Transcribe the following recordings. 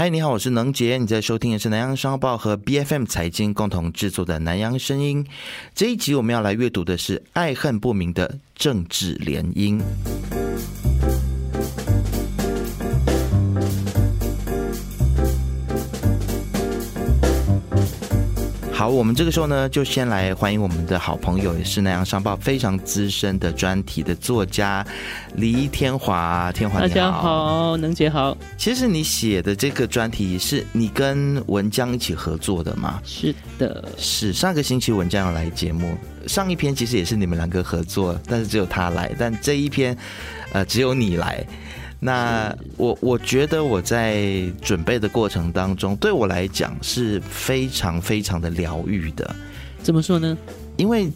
嗨，你好，我是能杰。你在收听的是南洋商报和 B F M 财经共同制作的南洋声音。这一集我们要来阅读的是爱恨不明的政治联姻。好，我们这个时候呢，就先来欢迎我们的好朋友，也是南洋商报非常资深的专题的作家黎天华。天华，大家好，能姐好。其实你写的这个专题是你跟文江一起合作的吗？是的，是上个星期文江要来节目，上一篇其实也是你们两个合作，但是只有他来，但这一篇，呃，只有你来。那我我觉得我在准备的过程当中，对我来讲是非常非常的疗愈的。怎么说呢？因为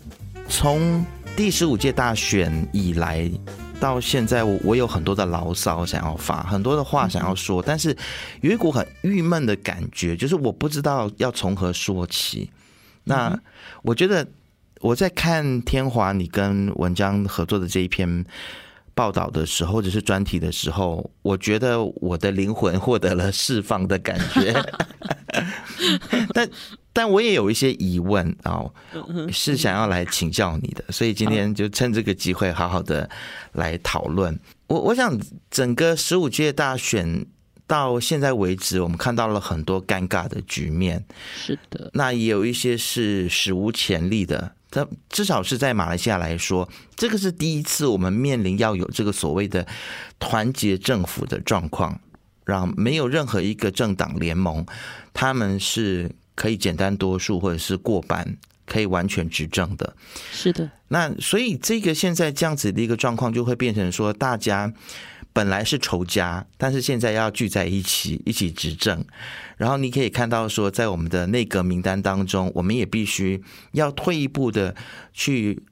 从第十五届大选以来到现在，我我有很多的牢骚想要发，很多的话想要说，但是有一股很郁闷的感觉，就是我不知道要从何说起。那我觉得我在看天华你跟文章合作的这一篇。报道的时候，或者是专题的时候，我觉得我的灵魂获得了释放的感觉。但但我也有一些疑问啊，是想要来请教你的，所以今天就趁这个机会好好的来讨论。我我想整个十五届大选到现在为止，我们看到了很多尴尬的局面。是的，那也有一些是史无前例的。它至少是在马来西亚来说，这个是第一次我们面临要有这个所谓的团结政府的状况，让没有任何一个政党联盟，他们是可以简单多数或者是过半，可以完全执政的。是的，那所以这个现在这样子的一个状况，就会变成说大家。本来是仇家，但是现在要聚在一起，一起执政。然后你可以看到说，在我们的内阁名单当中，我们也必须要退一步的去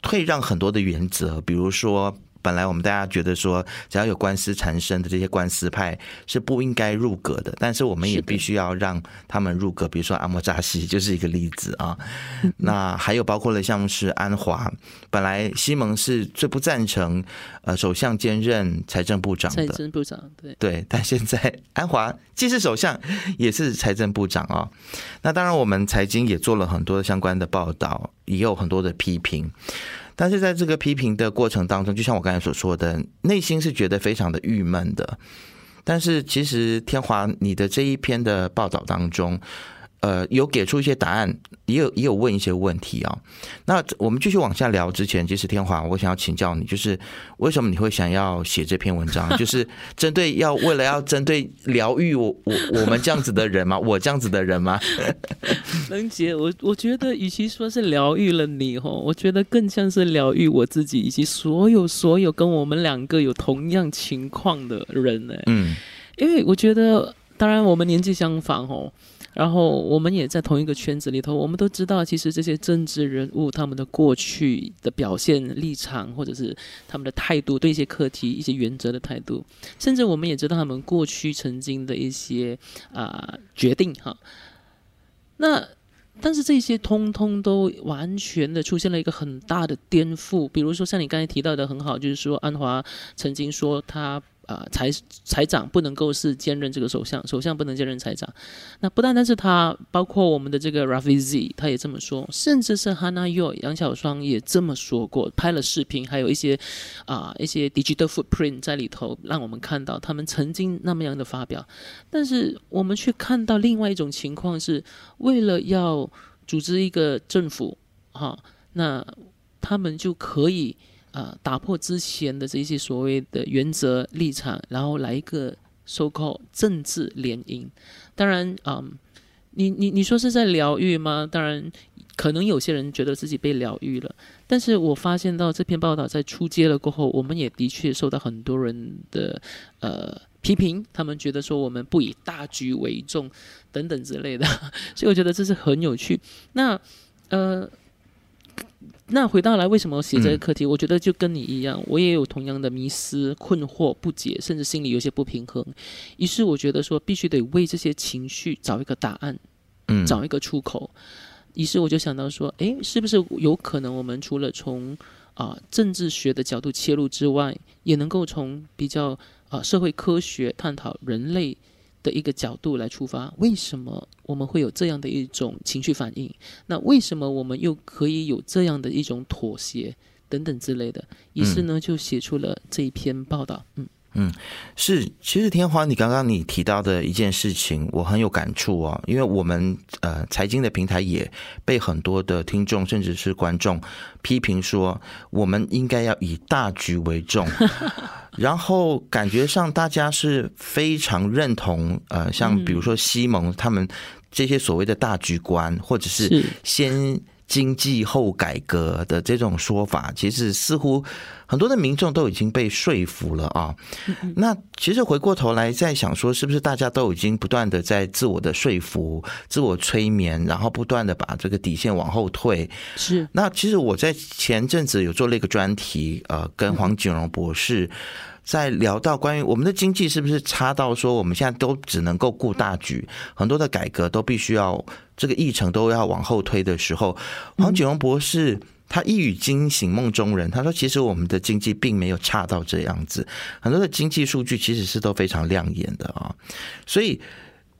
退让很多的原则，比如说。本来我们大家觉得说，只要有官司缠身的这些官司派是不应该入阁的，但是我们也必须要让他们入阁。比如说阿莫扎西就是一个例子啊。那还有包括了像是安华，本来西蒙是最不赞成呃首相兼任财政部长的，财政部长对对，但现在安华既是首相也是财政部长啊。那当然我们财经也做了很多相关的报道，也有很多的批评。但是在这个批评的过程当中，就像我刚才所说的，内心是觉得非常的郁闷的。但是其实天华，你的这一篇的报道当中。呃，有给出一些答案，也有也有问一些问题啊。那我们继续往下聊之前，其实天华，我想要请教你，就是为什么你会想要写这篇文章？就是针对要为了要针对疗愈我我我们这样子的人吗？我这样子的人吗？能杰，我我觉得与其说是疗愈了你哦，我觉得更像是疗愈我自己以及所有所有跟我们两个有同样情况的人呢。嗯，因为我觉得，当然我们年纪相仿哦。然后我们也在同一个圈子里头，我们都知道，其实这些政治人物他们的过去的表现立场，或者是他们的态度，对一些课题、一些原则的态度，甚至我们也知道他们过去曾经的一些啊决定哈。那但是这些通通都完全的出现了一个很大的颠覆，比如说像你刚才提到的很好，就是说安华曾经说他。啊，财财长不能够是兼任这个首相，首相不能兼任财长。那不单单是他，包括我们的这个 Rafizi，他也这么说，甚至是 Hana Yo 杨小双也这么说过，拍了视频，还有一些啊一些 digital footprint 在里头，让我们看到他们曾经那么样的发表。但是我们却看到另外一种情况，是为了要组织一个政府，哈，那他们就可以。啊，打破之前的这些所谓的原则立场，然后来一个 so called 政治联姻。当然，嗯，你你你说是在疗愈吗？当然，可能有些人觉得自己被疗愈了。但是我发现到这篇报道在出街了过后，我们也的确受到很多人的呃批评，他们觉得说我们不以大局为重等等之类的。所以我觉得这是很有趣。那呃。那回到来，为什么写这个课题？我觉得就跟你一样，我也有同样的迷失、困惑、不解，甚至心里有些不平衡。于是我觉得说，必须得为这些情绪找一个答案，嗯，找一个出口。于是我就想到说，诶，是不是有可能我们除了从啊政治学的角度切入之外，也能够从比较啊社会科学探讨人类的一个角度来出发，为什么我们会有这样的一种情绪反应？那为什么我们又可以有这样的一种妥协等等之类的？于是呢，就写出了这一篇报道。嗯嗯，是，其实天华，你刚刚你提到的一件事情，我很有感触哦，因为我们呃财经的平台也被很多的听众甚至是观众批评说，我们应该要以大局为重。然后感觉上大家是非常认同，呃，像比如说西蒙他们这些所谓的大局观，或者是。先经济后改革的这种说法，其实似乎很多的民众都已经被说服了啊。那其实回过头来再想说，是不是大家都已经不断的在自我的说服、自我催眠，然后不断的把这个底线往后退？是。那其实我在前阵子有做了一个专题，呃，跟黄景荣博士。在聊到关于我们的经济是不是差到说我们现在都只能够顾大局，很多的改革都必须要这个议程都要往后推的时候，黄景荣博士他一语惊醒梦中人，他说其实我们的经济并没有差到这样子，很多的经济数据其实是都非常亮眼的啊，所以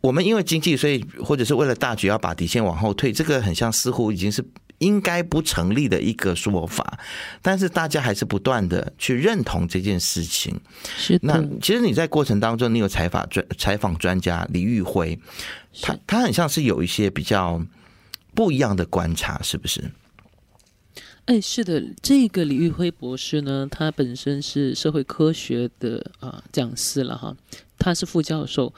我们因为经济，所以或者是为了大局要把底线往后退，这个很像似乎已经是。应该不成立的一个说法，但是大家还是不断的去认同这件事情。是那其实你在过程当中，你有采访专采访专家李玉辉，他他很像是有一些比较不一样的观察，是不是？哎，是的，这个李玉辉博士呢，他本身是社会科学的啊讲师了哈，他是副教授。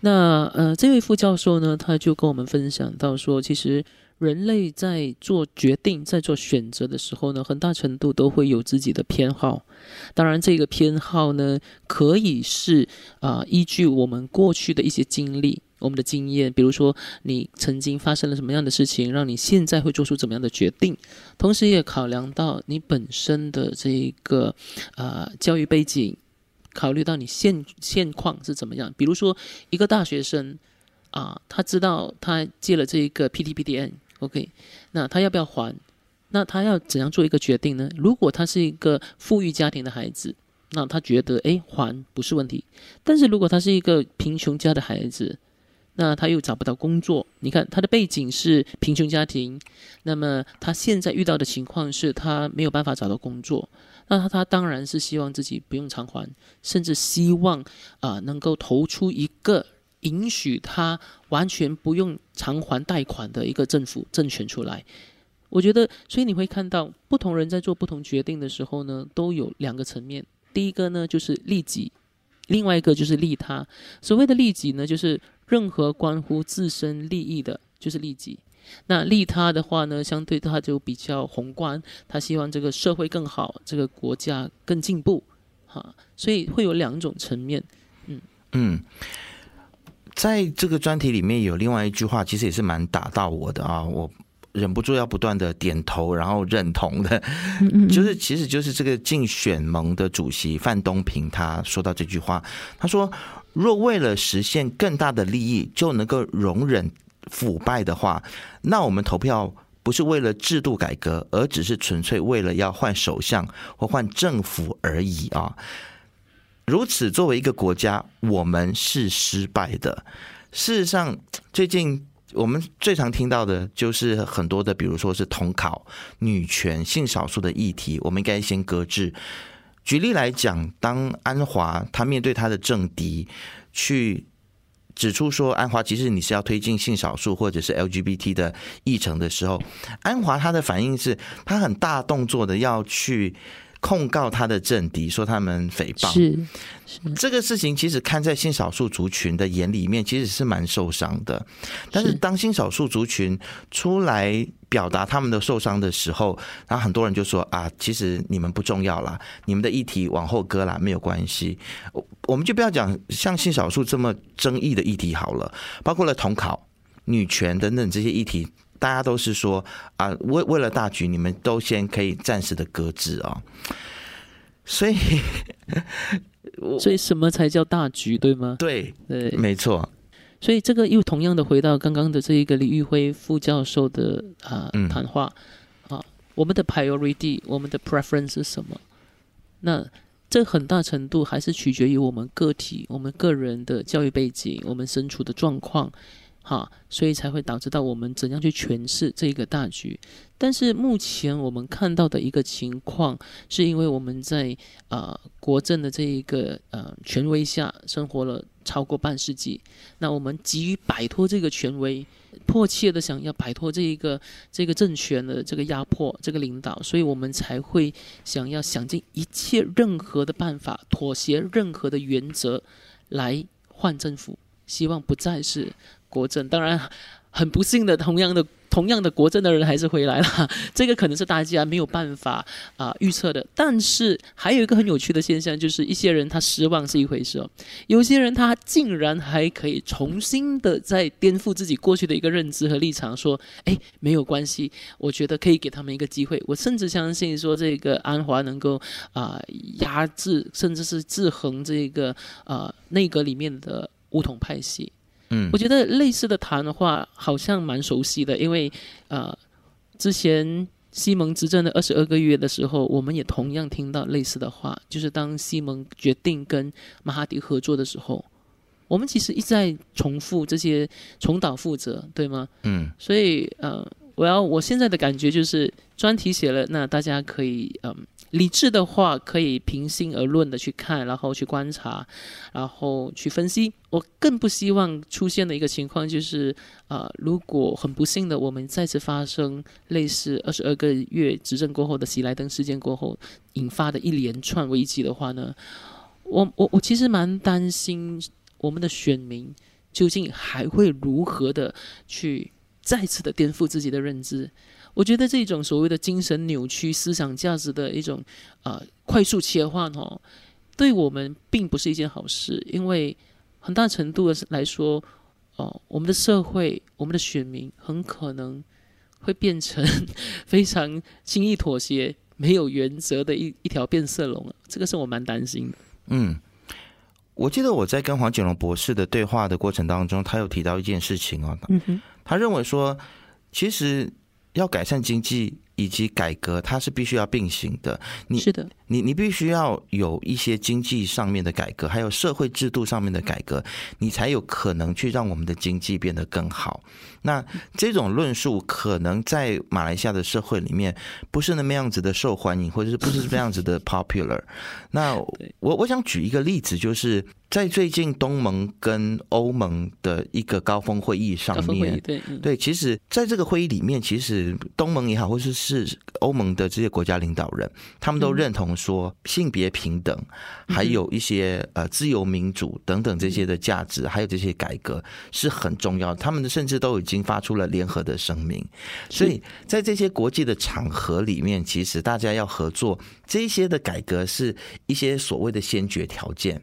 那呃，这位副教授呢，他就跟我们分享到说，其实。人类在做决定、在做选择的时候呢，很大程度都会有自己的偏好。当然，这个偏好呢，可以是啊，依据我们过去的一些经历、我们的经验，比如说你曾经发生了什么样的事情，让你现在会做出怎么样的决定。同时，也考量到你本身的这个啊教育背景，考虑到你现现况是怎么样。比如说，一个大学生啊，他知道他借了这一个 PTPTN。OK，那他要不要还？那他要怎样做一个决定呢？如果他是一个富裕家庭的孩子，那他觉得诶还不是问题。但是如果他是一个贫穷家的孩子，那他又找不到工作。你看他的背景是贫穷家庭，那么他现在遇到的情况是他没有办法找到工作。那他他当然是希望自己不用偿还，甚至希望啊能够投出一个。允许他完全不用偿还贷款的一个政府政权出来，我觉得，所以你会看到不同人在做不同决定的时候呢，都有两个层面。第一个呢就是利己，另外一个就是利他。所谓的利己呢，就是任何关乎自身利益的，就是利己。那利他的话呢，相对他就比较宏观，他希望这个社会更好，这个国家更进步，哈。所以会有两种层面，嗯嗯。在这个专题里面有另外一句话，其实也是蛮打到我的啊，我忍不住要不断的点头，然后认同的，就是其实就是这个竞选盟的主席范东平他说到这句话，他说：若为了实现更大的利益就能够容忍腐败的话，那我们投票不是为了制度改革，而只是纯粹为了要换首相或换政府而已啊。如此，作为一个国家，我们是失败的。事实上，最近我们最常听到的就是很多的，比如说是统考、女权、性少数的议题，我们应该先搁置。举例来讲，当安华他面对他的政敌去指出说，安华其实你是要推进性少数或者是 LGBT 的议程的时候，安华他的反应是他很大动作的要去。控告他的政敌，说他们诽谤。是，这个事情其实看在性少数族群的眼里面，其实是蛮受伤的。但是当性少数族群出来表达他们的受伤的时候，然后很多人就说啊，其实你们不重要啦，你们的议题往后搁啦，没有关系。我我们就不要讲像性少数这么争议的议题好了，包括了统考、女权等等这些议题。大家都是说啊，为为了大局，你们都先可以暂时的搁置啊。所以 所以什么才叫大局，对吗？对对，没错。所以这个又同样的回到刚刚的这一个李玉辉副教授的啊谈话啊，我们的 priority，我们的 preference 是什么？那这很大程度还是取决于我们个体、我们个人的教育背景、我们身处的状况。哈，所以才会导致到我们怎样去诠释这一个大局。但是目前我们看到的一个情况，是因为我们在呃国政的这一个呃权威下生活了超过半世纪，那我们急于摆脱这个权威，迫切的想要摆脱这一个这个政权的这个压迫、这个领导，所以我们才会想要想尽一切任何的办法，妥协任何的原则来换政府，希望不再是。国政当然很不幸的，同样的同样的国政的人还是回来了，这个可能是大家没有办法啊预测的。但是还有一个很有趣的现象，就是一些人他失望是一回事哦，有些人他竟然还可以重新的在颠覆自己过去的一个认知和立场，说哎没有关系，我觉得可以给他们一个机会。我甚至相信说这个安华能够啊压制甚至是制衡这个呃内阁里面的乌统派系。嗯，我觉得类似的谈话好像蛮熟悉的，因为呃，之前西蒙执政的二十二个月的时候，我们也同样听到类似的话，就是当西蒙决定跟马哈迪合作的时候，我们其实一直在重复这些重蹈覆辙，对吗？嗯，所以呃，我要我现在的感觉就是专题写了，那大家可以嗯。理智的话，可以平心而论的去看，然后去观察，然后去分析。我更不希望出现的一个情况就是，呃，如果很不幸的我们再次发生类似二十二个月执政过后的喜来登事件过后引发的一连串危机的话呢，我我我其实蛮担心我们的选民究竟还会如何的去再次的颠覆自己的认知。我觉得这种所谓的精神扭曲、思想价值的一种呃快速切换哦，对我们并不是一件好事，因为很大程度的来说，哦，我们的社会、我们的选民很可能会变成 非常轻易妥协、没有原则的一一条变色龙这个是我蛮担心的。嗯，我记得我在跟黄景龙博士的对话的过程当中，他有提到一件事情哦，嗯哼，他认为说，其实。要改善经济以及改革，它是必须要并行的。你是的，你你必须要有一些经济上面的改革，还有社会制度上面的改革，你才有可能去让我们的经济变得更好。那这种论述可能在马来西亚的社会里面不是那么样子的受欢迎，或者是不是这样子的 popular。那我我想举一个例子，就是。在最近东盟跟欧盟的一个高峰会议上面，对对，其实在这个会议里面，其实东盟也好，或者是欧盟的这些国家领导人，他们都认同说性别平等，还有一些呃自由民主等等这些的价值，还有这些改革是很重要。他们甚至都已经发出了联合的声明。所以在这些国际的场合里面，其实大家要合作，这些的改革是一些所谓的先决条件。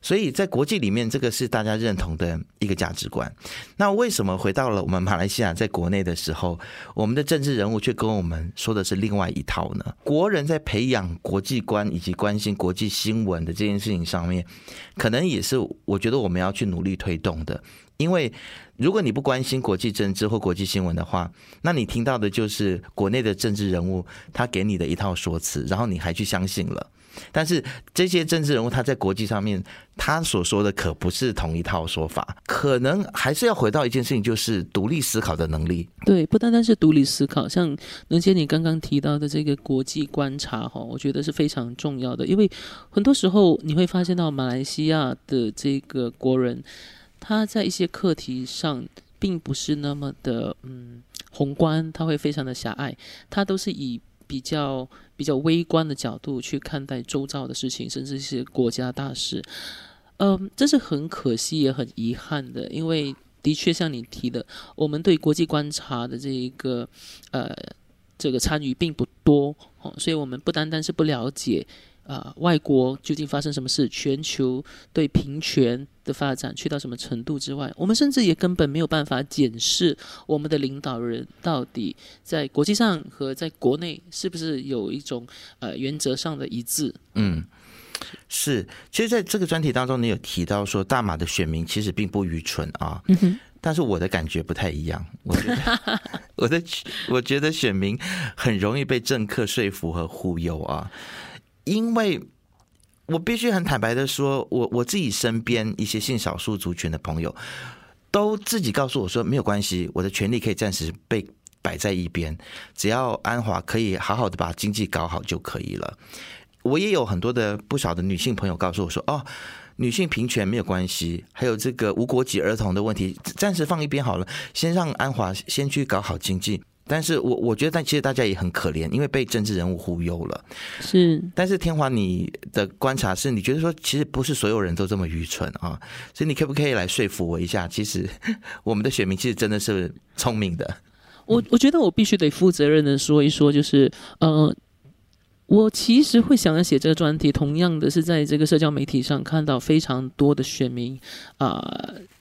所以在国际里面，这个是大家认同的一个价值观。那为什么回到了我们马来西亚，在国内的时候，我们的政治人物却跟我们说的是另外一套呢？国人在培养国际观以及关心国际新闻的这件事情上面，可能也是我觉得我们要去努力推动的。因为如果你不关心国际政治或国际新闻的话，那你听到的就是国内的政治人物他给你的一套说辞，然后你还去相信了。但是这些政治人物他在国际上面他所说的可不是同一套说法，可能还是要回到一件事情，就是独立思考的能力。对，不单单是独立思考，像能杰你刚刚提到的这个国际观察哈，我觉得是非常重要的，因为很多时候你会发现到马来西亚的这个国人，他在一些课题上并不是那么的嗯宏观，他会非常的狭隘，他都是以。比较比较微观的角度去看待周遭的事情，甚至是国家大事，嗯，这是很可惜也很遗憾的，因为的确像你提的，我们对国际观察的这一个呃这个参与并不多哦，所以我们不单单是不了解。啊，外国究竟发生什么事？全球对平权的发展去到什么程度之外，我们甚至也根本没有办法检视我们的领导人到底在国际上和在国内是不是有一种呃原则上的一致。嗯，是。其实，在这个专题当中，你有提到说，大马的选民其实并不愚蠢啊。嗯。但是我的感觉不太一样，我觉得 我的我觉得选民很容易被政客说服和忽悠啊。因为我必须很坦白的说，我我自己身边一些性少数族群的朋友，都自己告诉我说，没有关系，我的权利可以暂时被摆在一边，只要安华可以好好的把经济搞好就可以了。我也有很多的不少的女性朋友告诉我说，哦，女性平权没有关系，还有这个无国籍儿童的问题，暂时放一边好了，先让安华先去搞好经济。但是我我觉得，但其实大家也很可怜，因为被政治人物忽悠了。是，但是天华，你的观察是你觉得说，其实不是所有人都这么愚蠢啊，所以你可不可以来说服我一下？其实我们的选民其实真的是聪明的。我我觉得我必须得负责任的说一说，就是呃，我其实会想要写这个专题，同样的是在这个社交媒体上看到非常多的选民啊。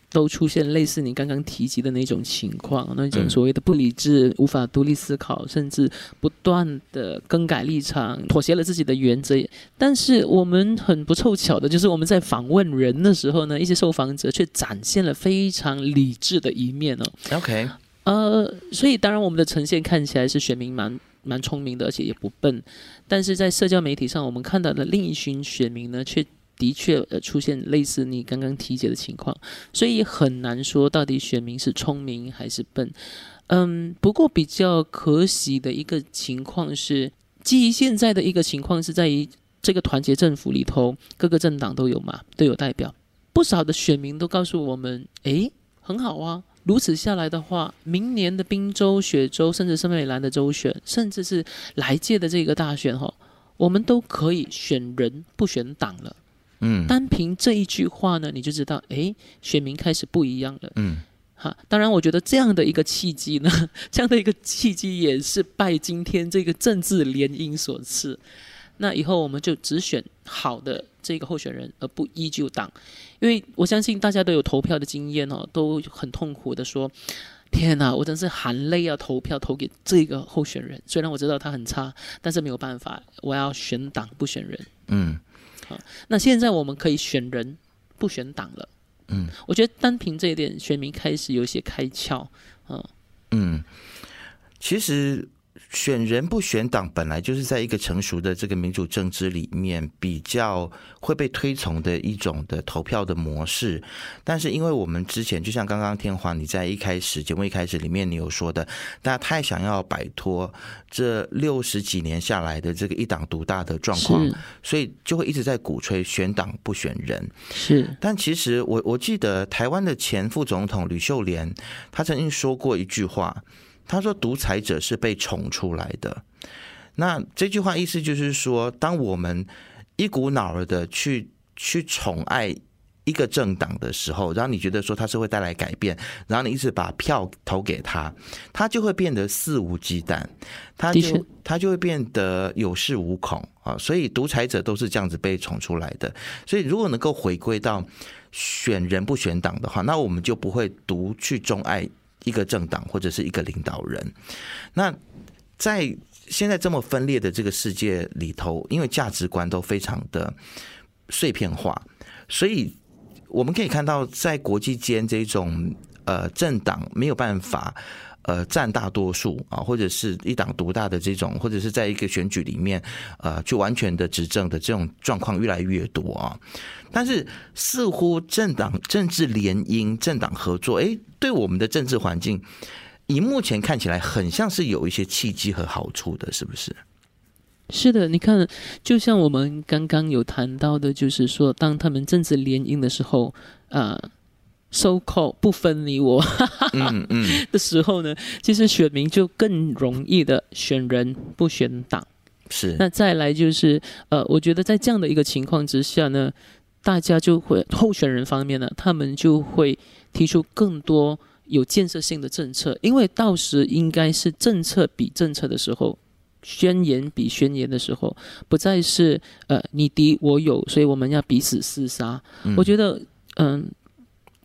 都出现类似你刚刚提及的那种情况，那种所谓的不理智、无法独立思考，甚至不断的更改立场、妥协了自己的原则。但是我们很不凑巧的，就是我们在访问人的时候呢，一些受访者却展现了非常理智的一面哦。OK，呃，所以当然我们的呈现看起来是选民蛮蛮聪明的，而且也不笨，但是在社交媒体上，我们看到的另一群选民呢，却。的确，呃，出现类似你刚刚提及的情况，所以很难说到底选民是聪明还是笨。嗯，不过比较可喜的一个情况是，基于现在的一个情况是在于这个团结政府里头，各个政党都有嘛，都有代表，不少的选民都告诉我们，诶，很好啊，如此下来的话，明年的宾州、雪州，甚至是美兰的州选，甚至是来届的这个大选，哈，我们都可以选人不选党了。嗯，单凭这一句话呢，你就知道，哎，选民开始不一样了。嗯，哈，当然，我觉得这样的一个契机呢，这样的一个契机也是拜今天这个政治联姻所赐。那以后我们就只选好的这个候选人，而不依旧党，因为我相信大家都有投票的经验哦，都很痛苦的说，天哪，我真是含泪要投票投给这个候选人，虽然我知道他很差，但是没有办法，我要选党不选人。嗯。啊，那现在我们可以选人，不选党了。嗯，我觉得单凭这一点，选民开始有些开窍。嗯嗯，其实。选人不选党，本来就是在一个成熟的这个民主政治里面比较会被推崇的一种的投票的模式。但是，因为我们之前就像刚刚天华你在一开始节目一开始里面你有说的，大家太想要摆脱这六十几年下来的这个一党独大的状况，所以就会一直在鼓吹选党不选人。是，但其实我我记得台湾的前副总统吕秀莲，他曾经说过一句话。他说：“独裁者是被宠出来的。”那这句话意思就是说，当我们一股脑儿的去去宠爱一个政党的时候，然后你觉得说他是会带来改变，然后你一直把票投给他，他就会变得肆无忌惮，他就他就会变得有恃无恐啊！所以独裁者都是这样子被宠出来的。所以如果能够回归到选人不选党的话，那我们就不会独去钟爱。一个政党或者是一个领导人，那在现在这么分裂的这个世界里头，因为价值观都非常的碎片化，所以我们可以看到，在国际间这种呃政党没有办法呃占大多数啊，或者是一党独大的这种，或者是在一个选举里面呃就完全的执政的这种状况越来越多啊。但是似乎政党政治联姻、政党合作，哎，对我们的政治环境，以目前看起来，很像是有一些契机和好处的，是不是？是的，你看，就像我们刚刚有谈到的，就是说，当他们政治联姻的时候，啊，so call 不分离我，嗯嗯 的时候呢，其实选民就更容易的选人不选党。是。那再来就是，呃，我觉得在这样的一个情况之下呢。大家就会候选人方面呢，他们就会提出更多有建设性的政策，因为到时应该是政策比政策的时候，宣言比宣言的时候，不再是呃你敌我友，所以我们要彼此厮杀。我觉得，嗯，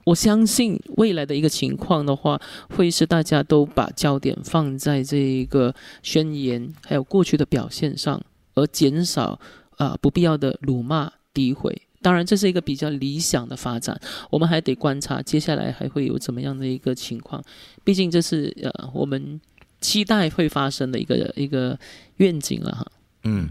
我相信未来的一个情况的话，会是大家都把焦点放在这一个宣言还有过去的表现上，而减少啊不必要的辱骂诋毁。当然，这是一个比较理想的发展，我们还得观察接下来还会有怎么样的一个情况。毕竟这是呃我们期待会发生的一个一个愿景了哈。嗯，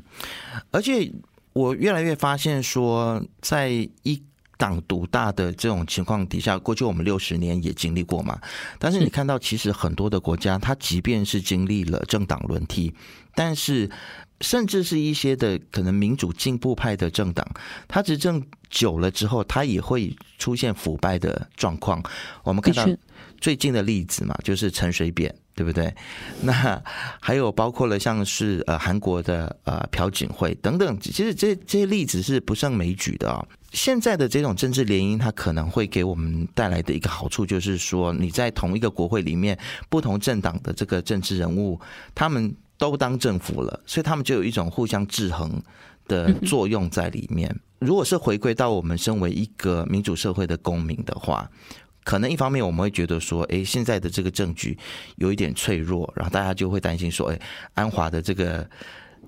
而且我越来越发现说，在一党独大的这种情况底下，过去我们六十年也经历过嘛。但是你看到，其实很多的国家，它即便是经历了政党轮替，但是甚至是一些的可能民主进步派的政党，他执政久了之后，他也会出现腐败的状况。我们看到最近的例子嘛，就是陈水扁。对不对？那还有包括了像是呃韩国的呃朴槿惠等等，其实这这些例子是不胜枚举的啊。现在的这种政治联姻，它可能会给我们带来的一个好处，就是说你在同一个国会里面，不同政党的这个政治人物，他们都当政府了，所以他们就有一种互相制衡的作用在里面。如果是回归到我们身为一个民主社会的公民的话。可能一方面我们会觉得说，哎，现在的这个证据有一点脆弱，然后大家就会担心说，哎，安华的这个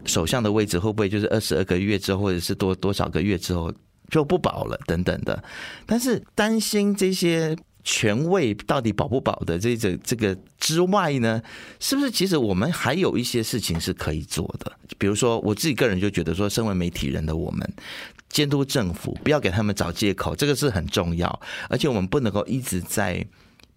首相的位置会不会就是二十二个月之后，或者是多多少个月之后就不保了等等的？但是担心这些权位到底保不保的这这这个之外呢，是不是其实我们还有一些事情是可以做的？比如说，我自己个人就觉得说，身为媒体人的我们。监督政府，不要给他们找借口，这个是很重要。而且我们不能够一直在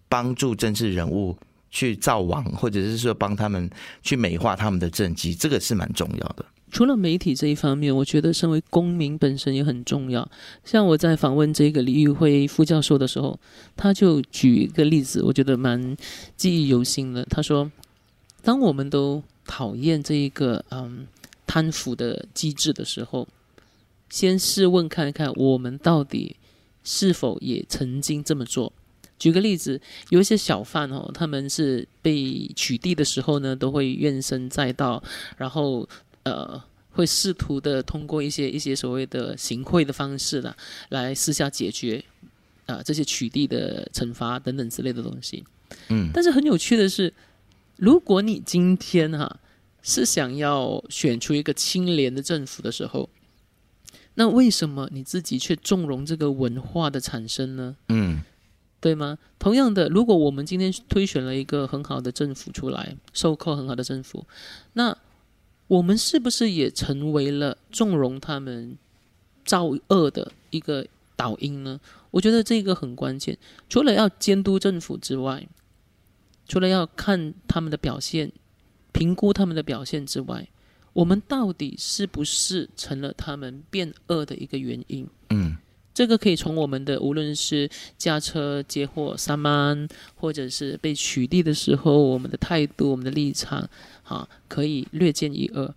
帮助政治人物去造网，或者是说帮他们去美化他们的政绩，这个是蛮重要的。除了媒体这一方面，我觉得身为公民本身也很重要。像我在访问这个李玉辉副教授的时候，他就举一个例子，我觉得蛮记忆犹新的。他说：“当我们都讨厌这一个嗯贪腐的机制的时候。”先试问看看，我们到底是否也曾经这么做？举个例子，有一些小贩哦，他们是被取缔的时候呢，都会怨声载道，然后呃，会试图的通过一些一些所谓的行贿的方式啦，来私下解决啊这些取缔的惩罚等等之类的东西。嗯，但是很有趣的是，如果你今天哈是想要选出一个清廉的政府的时候，那为什么你自己却纵容这个文化的产生呢？嗯，对吗？同样的，如果我们今天推选了一个很好的政府出来，收购很好的政府，那我们是不是也成为了纵容他们造恶的一个导因呢？我觉得这个很关键。除了要监督政府之外，除了要看他们的表现、评估他们的表现之外，我们到底是不是成了他们变恶的一个原因？嗯，这个可以从我们的无论是驾车接货、上班，或者是被取缔的时候，我们的态度、我们的立场，哈，可以略见一二。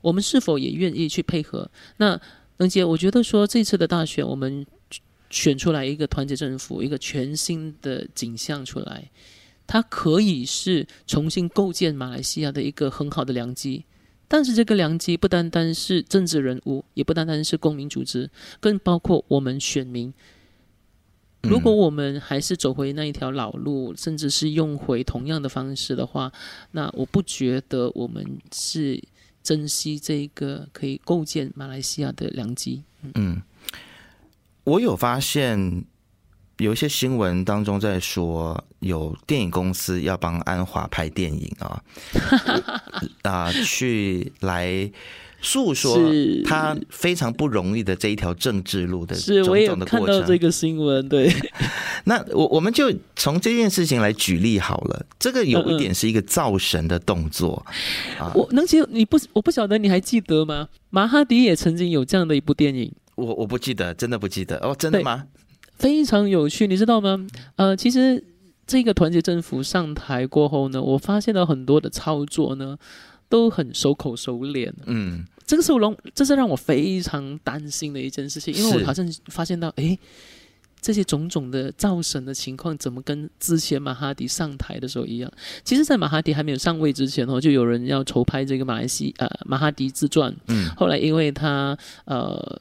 我们是否也愿意去配合？那能杰，我觉得说这次的大选，我们选出来一个团结政府，一个全新的景象出来，它可以是重新构建马来西亚的一个很好的良机。但是这个良机不单单是政治人物，也不单单是公民组织，更包括我们选民。如果我们还是走回那一条老路，甚至是用回同样的方式的话，那我不觉得我们是珍惜这个可以构建马来西亚的良机。嗯，我有发现。有一些新闻当中在说，有电影公司要帮安华拍电影啊，啊，去来诉说他非常不容易的这一条政治路的种种的过程。看到这个新闻，对。那我我们就从这件事情来举例好了。这个有一点是一个造神的动作啊。我能记你不？我不晓得你还记得吗？马哈迪也曾经有这样的一部电影。我我不记得，真的不记得哦，真的吗？非常有趣，你知道吗？呃，其实这个团结政府上台过后呢，我发现了很多的操作呢，都很熟口熟脸。嗯，这个是我让，这是让我非常担心的一件事情，因为我好像发现到，哎，这些种种的造神的情况，怎么跟之前马哈迪上台的时候一样？其实，在马哈迪还没有上位之前哦，就有人要筹拍这个马来西呃马哈迪自传。嗯，后来因为他呃。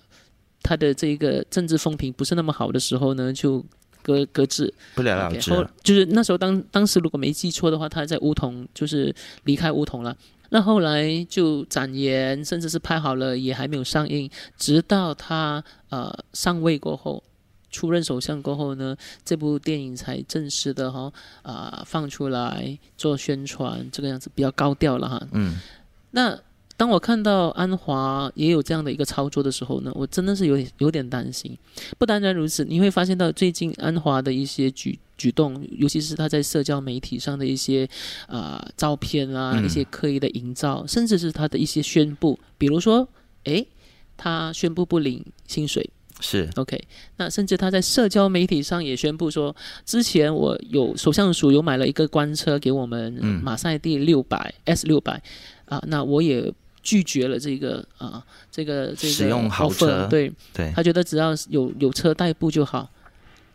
他的这个政治风评不是那么好的时候呢，就搁搁置不了了之。就是那时候当当时如果没记错的话，他在梧桐就是离开梧桐了。那后来就展延，甚至是拍好了也还没有上映。直到他呃上位过后，出任首相过后呢，这部电影才正式的哈啊放出来做宣传，这个样子比较高调了哈。嗯，那。当我看到安华也有这样的一个操作的时候呢，我真的是有点有点担心。不单单如此，你会发现到最近安华的一些举举动，尤其是他在社交媒体上的一些啊照片啊，一些刻意的营造，甚至是他的一些宣布，比如说，诶，他宣布不领薪水。是 OK，那甚至他在社交媒体上也宣布说，之前我有首相署有买了一个官车给我们马赛蒂六百 S 六百啊，那我也拒绝了这个啊，这个这个使用豪车，对对，他觉得只要有有车代步就好，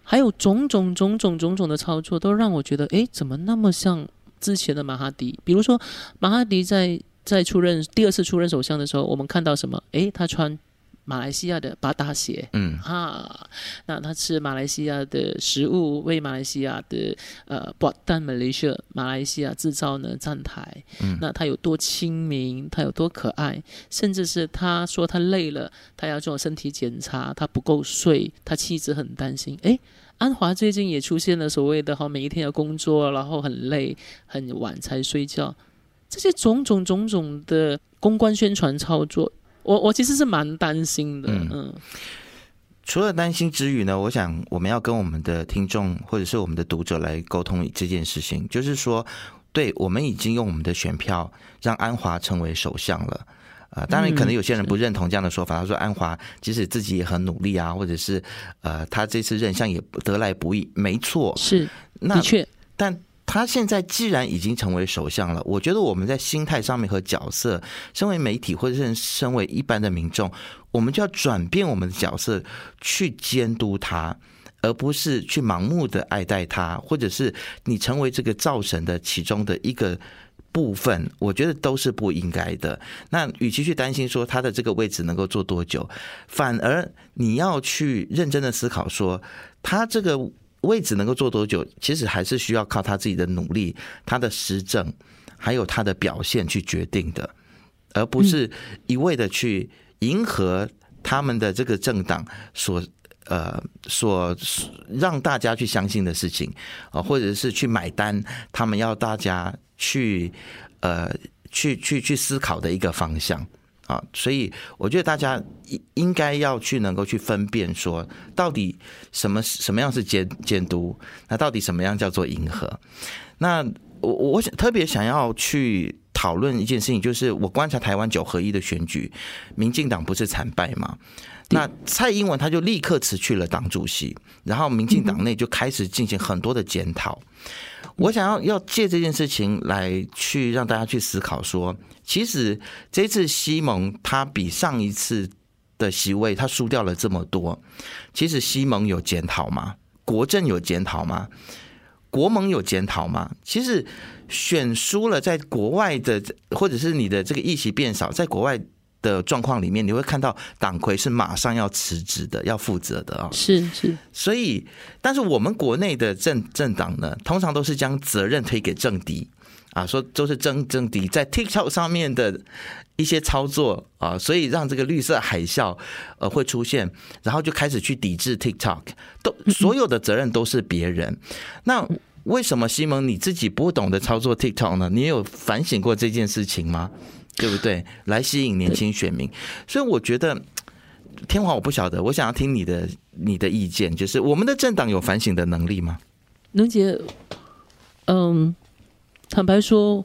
还有种种种种种种的操作，都让我觉得，哎，怎么那么像之前的马哈迪？比如说马哈迪在在出任第二次出任首相的时候，我们看到什么？哎，他穿。马来西亚的八大鞋，嗯啊，那他吃马来西亚的食物，为马来西亚的呃，不但马来西亚马来西亚制造呢站台，嗯，那他有多亲民，他有多可爱，甚至是他说他累了，他要做身体检查，他不够睡，他妻子很担心。诶，安华最近也出现了所谓的哈，每一天要工作，然后很累，很晚才睡觉，这些种种种种的公关宣传操作。我我其实是蛮担心的，嗯，除了担心之余呢，我想我们要跟我们的听众或者是我们的读者来沟通这件事情，就是说，对我们已经用我们的选票让安华成为首相了，啊，当然可能有些人不认同这样的说法，他说安华即使自己也很努力啊，或者是呃，他这次任相也得来不易，没错，是的确，但。他现在既然已经成为首相了，我觉得我们在心态上面和角色，身为媒体或者是身为一般的民众，我们就要转变我们的角色，去监督他，而不是去盲目的爱戴他，或者是你成为这个造神的其中的一个部分，我觉得都是不应该的。那与其去担心说他的这个位置能够做多久，反而你要去认真的思考说他这个。位置能够做多久，其实还是需要靠他自己的努力、他的施政，还有他的表现去决定的，而不是一味的去迎合他们的这个政党所呃所让大家去相信的事情啊，或者是去买单他们要大家去呃去去去思考的一个方向。啊，所以我觉得大家应应该要去能够去分辨，说到底什么什么样是监监督，那到底什么样叫做迎合？那我我想特别想要去讨论一件事情，就是我观察台湾九合一的选举，民进党不是惨败吗？那蔡英文他就立刻辞去了党主席，然后民进党内就开始进行很多的检讨。我想要要借这件事情来去让大家去思考，说其实这次西蒙他比上一次的席位他输掉了这么多，其实西蒙有检讨吗？国政有检讨吗？国盟有检讨吗？其实选输了，在国外的或者是你的这个议席变少，在国外。的状况里面，你会看到党魁是马上要辞职的，要负责的啊。是是，所以，但是我们国内的政政党呢，通常都是将责任推给政敌啊，说都是政政敌在 TikTok 上面的一些操作啊，所以让这个绿色海啸呃会出现，然后就开始去抵制 TikTok，都所有的责任都是别人。那为什么西蒙你自己不懂得操作 TikTok 呢？你有反省过这件事情吗？对不对？来吸引年轻选民，所以我觉得天华我不晓得，我想要听你的你的意见，就是我们的政党有反省的能力吗？能杰，嗯，坦白说，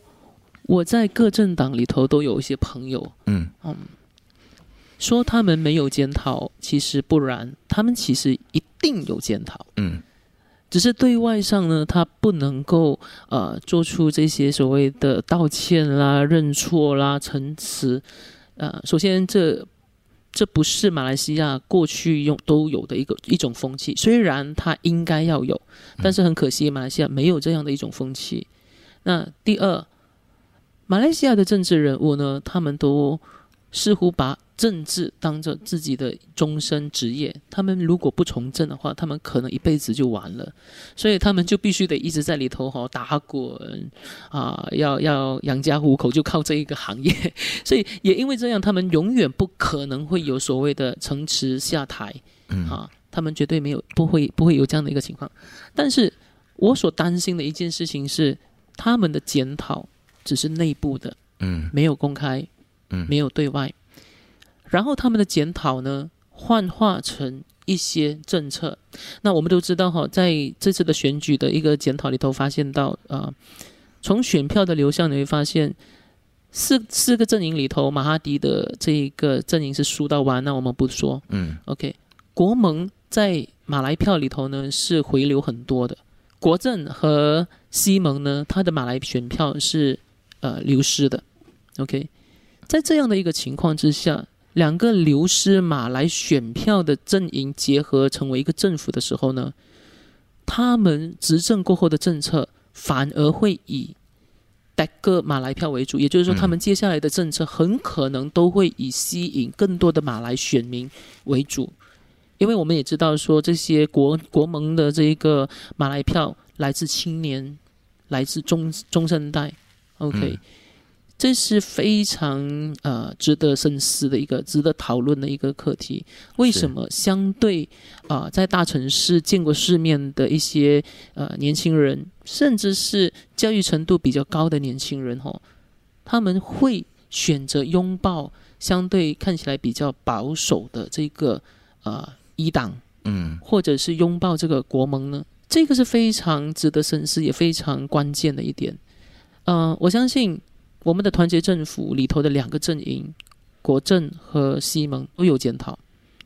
我在各政党里头都有一些朋友，嗯嗯，说他们没有检讨，其实不然，他们其实一定有检讨，嗯。只是对外上呢，他不能够呃做出这些所谓的道歉啦、认错啦、陈词。呃，首先这这不是马来西亚过去用都有的一个一种风气，虽然他应该要有，但是很可惜马来西亚没有这样的一种风气。那第二，马来西亚的政治人物呢，他们都似乎把。政治当着自己的终身职业，他们如果不从政的话，他们可能一辈子就完了。所以他们就必须得一直在里头哈打滚啊，要要养家糊口，就靠这一个行业。所以也因为这样，他们永远不可能会有所谓的城池下台，啊，他们绝对没有不会不会有这样的一个情况。但是我所担心的一件事情是，他们的检讨只是内部的，嗯，没有公开。嗯，没有对外。然后他们的检讨呢，幻化成一些政策。那我们都知道哈，在这次的选举的一个检讨里头，发现到啊，从选票的流向你会发现，四四个阵营里头，马哈迪的这一个阵营是输到完，那我们不说。嗯，OK，国盟在马来票里头呢是回流很多的，国政和西盟呢，他的马来选票是呃流失的。OK，在这样的一个情况之下。两个流失马来选票的阵营结合成为一个政府的时候呢，他们执政过后的政策反而会以带个马来票为主，也就是说，他们接下来的政策很可能都会以吸引更多的马来选民为主，因为我们也知道说，这些国国盟的这一个马来票来自青年，来自中中生代，OK。这是非常呃值得深思的一个、值得讨论的一个课题。为什么相对啊，在大城市见过世面的一些呃年轻人，甚至是教育程度比较高的年轻人，吼，他们会选择拥抱相对看起来比较保守的这个呃一党，嗯，或者是拥抱这个国盟呢？这个是非常值得深思，也非常关键的一点。嗯，我相信。我们的团结政府里头的两个阵营，国政和西蒙都有检讨，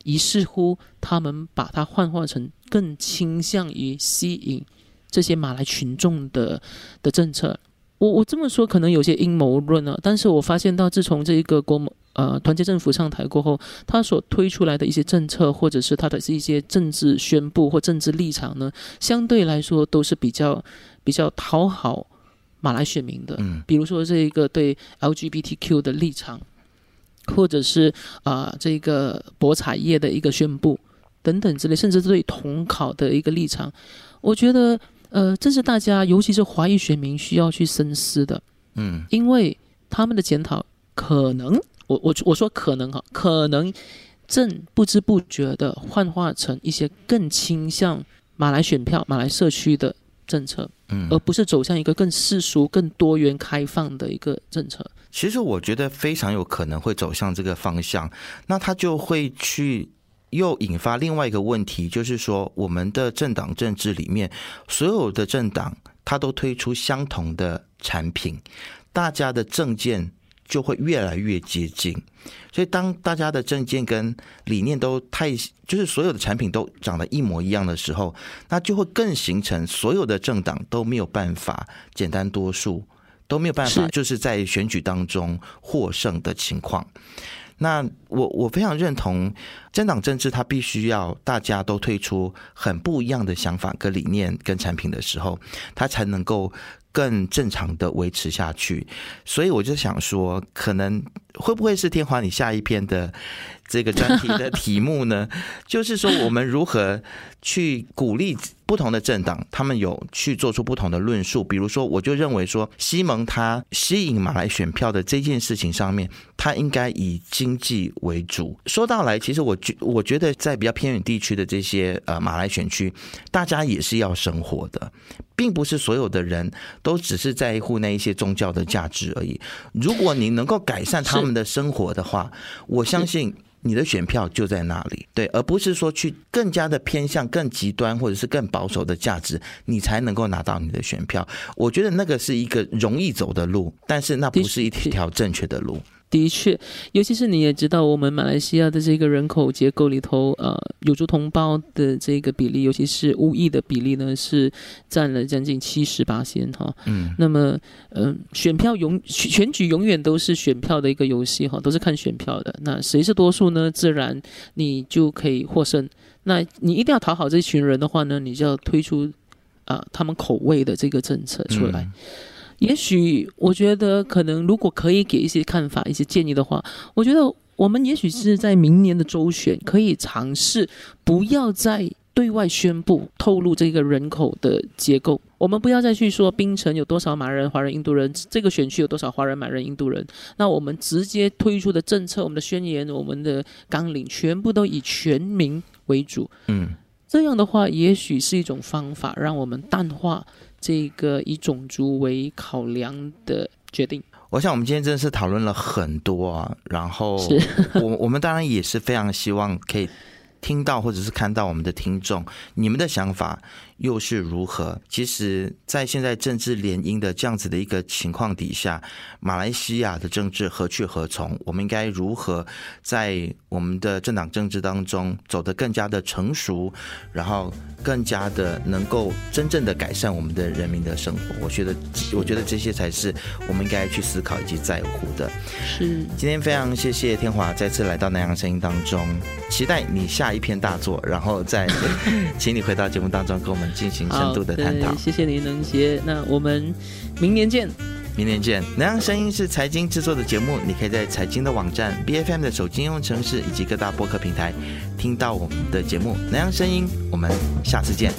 于是乎他们把它幻化成更倾向于吸引这些马来群众的的政策。我我这么说可能有些阴谋论啊，但是我发现到自从这一个国呃团结政府上台过后，他所推出来的一些政策或者是他的一些政治宣布或政治立场呢，相对来说都是比较比较讨好。马来选民的，嗯，比如说这一个对 LGBTQ 的立场，或者是啊这个博彩业的一个宣布等等之类，甚至对统考的一个立场，我觉得呃这是大家尤其是华裔选民需要去深思的，嗯，因为他们的检讨可能，我我我说可能哈，可能正不知不觉的幻化成一些更倾向马来选票、马来社区的。政策，嗯，而不是走向一个更世俗、更多元、开放的一个政策。其实我觉得非常有可能会走向这个方向，那他就会去又引发另外一个问题，就是说我们的政党政治里面，所有的政党他都推出相同的产品，大家的政见。就会越来越接近，所以当大家的证件跟理念都太，就是所有的产品都长得一模一样的时候，那就会更形成所有的政党都没有办法简单多数，都没有办法就是在选举当中获胜的情况。那我我非常认同政党政治，它必须要大家都推出很不一样的想法跟理念跟产品的时候，它才能够。更正常的维持下去，所以我就想说，可能会不会是天华你下一篇的这个专题的题目呢？就是说，我们如何去鼓励。不同的政党，他们有去做出不同的论述。比如说，我就认为说，西蒙他吸引马来选票的这件事情上面，他应该以经济为主。说到来，其实我觉我觉得在比较偏远地区的这些呃马来选区，大家也是要生活的，并不是所有的人都只是在乎那一些宗教的价值而已。如果你能够改善他们的生活的话，我相信。你的选票就在那里，对，而不是说去更加的偏向更极端或者是更保守的价值，你才能够拿到你的选票。我觉得那个是一个容易走的路，但是那不是一条正确的路。的确，尤其是你也知道，我们马来西亚的这个人口结构里头，呃，有族同胞的这个比例，尤其是巫裔的比例呢，是占了将近七十八先哈。嗯。那么，嗯，选票永选举永远都是选票的一个游戏哈，都是看选票的。那谁是多数呢？自然你就可以获胜。那你一定要讨好这群人的话呢，你就要推出啊他们口味的这个政策出来。也许我觉得，可能如果可以给一些看法、一些建议的话，我觉得我们也许是在明年的周选可以尝试，不要再对外宣布透露这个人口的结构。我们不要再去说槟城有多少马人、华人、印度人，这个选区有多少华人、马人、印度人。那我们直接推出的政策、我们的宣言、我们的纲领，全部都以全民为主。嗯，这样的话，也许是一种方法，让我们淡化。这个以种族为考量的决定，我想我们今天真的是讨论了很多啊，然后 我我们当然也是非常希望可以听到或者是看到我们的听众你们的想法。又是如何？其实，在现在政治联姻的这样子的一个情况底下，马来西亚的政治何去何从？我们应该如何在我们的政党政治当中走得更加的成熟，然后更加的能够真正的改善我们的人民的生活？我觉得，我觉得这些才是我们应该去思考以及在乎的。是，今天非常谢谢天华再次来到南洋声音当中，期待你下一篇大作，然后再请你回到节目当中跟我们。进行深度的探讨，谢谢林能杰。那我们明年见，明年见。南洋声音是财经制作的节目，你可以在财经的网站、B F M 的手机应用程式以及各大播客平台听到我们的节目。南洋声音，我们下次见。